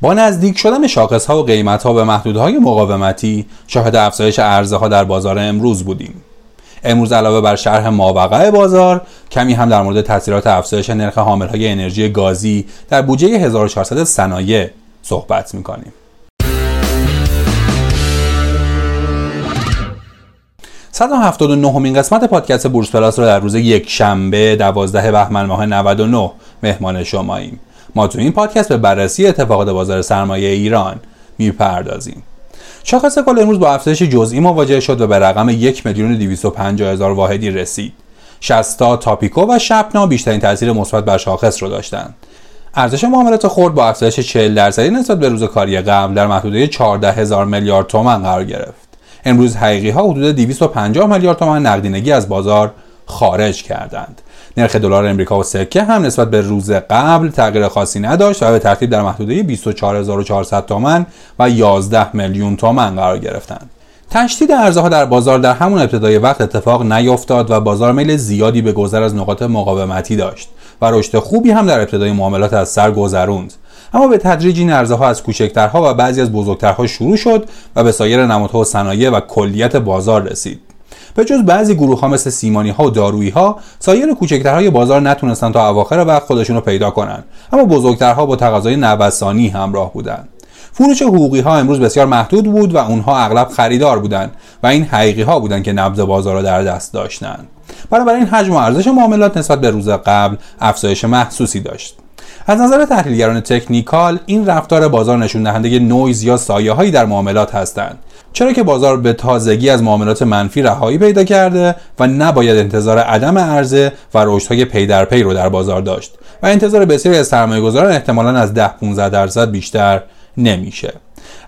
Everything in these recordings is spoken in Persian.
با نزدیک شدن شاخص ها و قیمت ها به محدودهای مقاومتی شاهد افزایش عرضه ها در بازار امروز بودیم. امروز علاوه بر شرح ماوقع بازار کمی هم در مورد تاثیرات افزایش نرخ حامل های انرژی گازی در بودجه 1400 صنایع صحبت می‌کنیم. 179 همین قسمت پادکست بورس پلاس رو در روز یک شنبه 12 بهمن ماه 99 مهمان شماییم. ما تو این پادکست به بررسی اتفاقات بازار سرمایه ایران می‌پردازیم. شاخص کل امروز با افزایش جزئی مواجه شد و به رقم یک میلیون 250 هزار واحدی رسید. 60 تاپیکو و شپنا بیشترین تاثیر مثبت بر شاخص رو داشتند. ارزش معاملات خرد با افزایش 40 درصدی نسبت به روز کاری قبل در محدوده 14 هزار میلیارد تومان قرار گرفت. امروز حقیقی ها حدود 250 میلیارد تومان نقدینگی از بازار خارج کردند. نرخ دلار امریکا و سکه هم نسبت به روز قبل تغییر خاصی نداشت و به ترتیب در محدوده 24400 تومان و 11 میلیون تومان قرار گرفتند. تشدید ارزها در بازار در همون ابتدای وقت اتفاق نیفتاد و بازار میل زیادی به گذر از نقاط مقاومتی داشت و رشد خوبی هم در ابتدای معاملات از سر گذروند اما به تدریج این ارزها از کوچکترها و بعضی از بزرگترها شروع شد و به سایر نمادها و صنایع و کلیت بازار رسید به جز بعضی گروه ها مثل سیمانی ها و دارویی ها سایر کوچکترهای بازار نتونستن تا اواخر وقت خودشون رو پیدا کنن. اما بزرگترها با تقاضای نوسانی همراه بودند فروش حقوقی ها امروز بسیار محدود بود و اونها اغلب خریدار بودند و این حقیقی ها بودند که نبض بازار را در دست داشتند بنابراین حجم و ارزش معاملات نسبت به روز قبل افزایش محسوسی داشت. از نظر تحلیلگران تکنیکال این رفتار بازار نشون دهنده نویز یا سایه هایی در معاملات هستند. چرا که بازار به تازگی از معاملات منفی رهایی پیدا کرده و نباید انتظار عدم عرضه و رشدهای پی در پی رو در بازار داشت و انتظار بسیاری از سرمایه گذاران احتمالا از 10 15 درصد بیشتر نمیشه.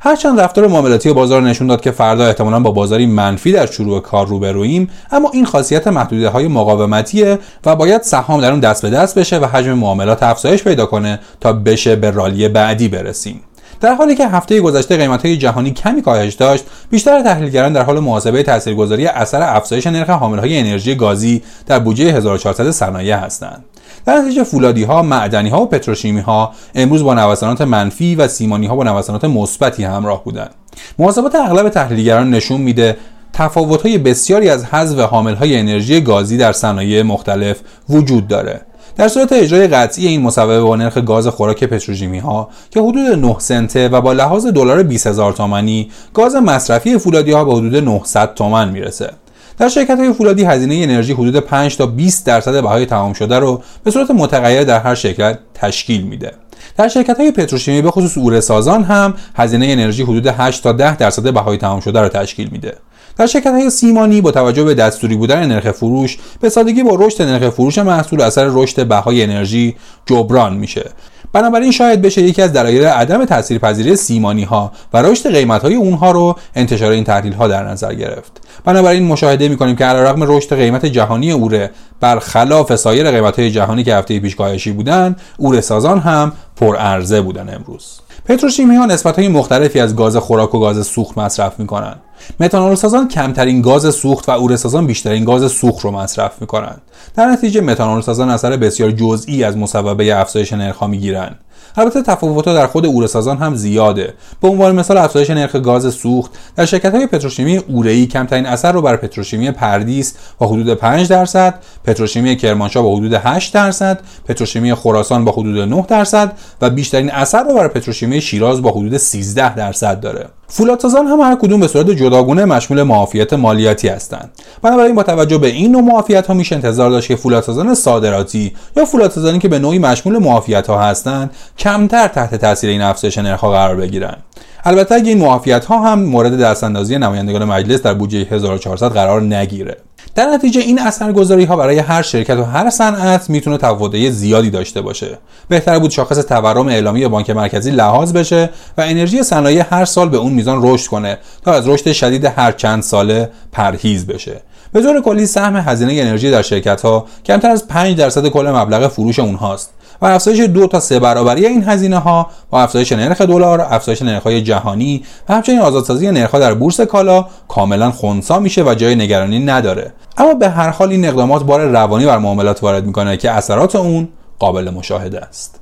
هرچند رفتار معاملاتی بازار نشون داد که فردا احتمالا با بازاری منفی در شروع کار روبرویم اما این خاصیت محدوده های مقاومتیه و باید سهام در اون دست به دست بشه و حجم معاملات افزایش پیدا کنه تا بشه به رالی بعدی برسیم. در حالی که هفته گذشته قیمت های جهانی کمی کاهش داشت بیشتر تحلیلگران در حال محاسبه تاثیرگذاری اثر افزایش نرخ حامل های انرژی گازی در بودجه 1400 صنایع هستند در نتیجه فولادی ها، معدنی ها و پتروشیمی ها امروز با نوسانات منفی و سیمانی ها با نوسانات مثبتی همراه بودند. محاسبات اغلب تحلیلگران نشون میده تفاوت های بسیاری از حذف حامل های انرژی گازی در صنایع مختلف وجود داره در صورت اجرای قطعی این مصوبه با نرخ گاز خوراک پتروشیمی ها که حدود 9 سنته و با لحاظ دلار 20000 تومانی گاز مصرفی فولادی ها به حدود 900 تومن می‌رسه. در شرکت های فولادی هزینه انرژی حدود 5 تا 20 درصد بهای تمام شده رو به صورت متغیر در هر شرکت تشکیل میده. در شرکت های پتروشیمی به خصوص اوره سازان هم هزینه انرژی حدود 8 تا 10 درصد بهای تمام شده رو تشکیل میده. در شرکت های سیمانی با توجه به دستوری بودن نرخ فروش به سادگی با رشد نرخ فروش محصول اثر رشد بهای انرژی جبران میشه. بنابراین شاید بشه یکی از دلایل عدم تاثیرپذیری سیمانی ها و رشد قیمت های اونها رو انتشار این تحلیل ها در نظر گرفت. بنابراین مشاهده می‌کنیم که علیرغم رشد قیمت جهانی اوره برخلاف سایر قیمت های جهانی که هفته پیش کاهشی بودند اوره سازان هم پرعرضه بودن امروز. پتروشیمی ها نسبت های مختلفی از گاز خوراک و گاز سوخت مصرف می‌کنند متانول سازان کمترین گاز سوخت و اوره سازان بیشترین گاز سوخت رو مصرف می‌کنند. در نتیجه متانول سازان اثر بسیار جزئی از مسببه افزایش نرخ می‌گیرند. البته تفاوت‌ها در خود اوره سازان هم زیاده. به عنوان مثال افزایش نرخ گاز سوخت در شرکت های پتروشیمی اوره‌ای کمترین اثر رو بر پتروشیمی پردیس با حدود 5 درصد پتروشیمی کرمانشاه با حدود 8 درصد پتروشیمی خراسان با حدود 9 درصد و بیشترین اثر رو بر پتروشیمی شیراز با حدود 13 درصد داره. فولادسازان هم هر کدوم به صورت جداگونه مشمول معافیت مالیاتی هستند. بنابراین با توجه به این نوع معافیت ها میشه انتظار داشت که فولادسازان صادراتی یا فولادسازانی که به نوعی مشمول معافیت ها هستند کمتر تحت تاثیر این افزایش نرخ قرار بگیرند البته اگه این معافیت ها هم مورد دستاندازی نمایندگان مجلس در بودجه 1400 قرار نگیره. در نتیجه این اثرگذاری ها برای هر شرکت و هر صنعت می‌تونه تفاوت زیادی داشته باشه. بهتر بود شاخص تورم اعلامی بانک مرکزی لحاظ بشه و انرژی صنایع هر سال به اون میزان رشد کنه تا از رشد شدید هر چند ساله پرهیز بشه. به طور کلی سهم هزینه انرژی در شرکت ها کمتر از 5 درصد کل مبلغ فروش اونهاست و افزایش دو تا سه برابری این هزینه ها با افزایش نرخ دلار افزایش های جهانی و همچنین آزادسازی نرخ در بورس کالا کاملا خونسا میشه و جای نگرانی نداره. اما به هر حال این اقدامات بار روانی بر معاملات وارد می‌کنه که اثرات اون قابل مشاهده است.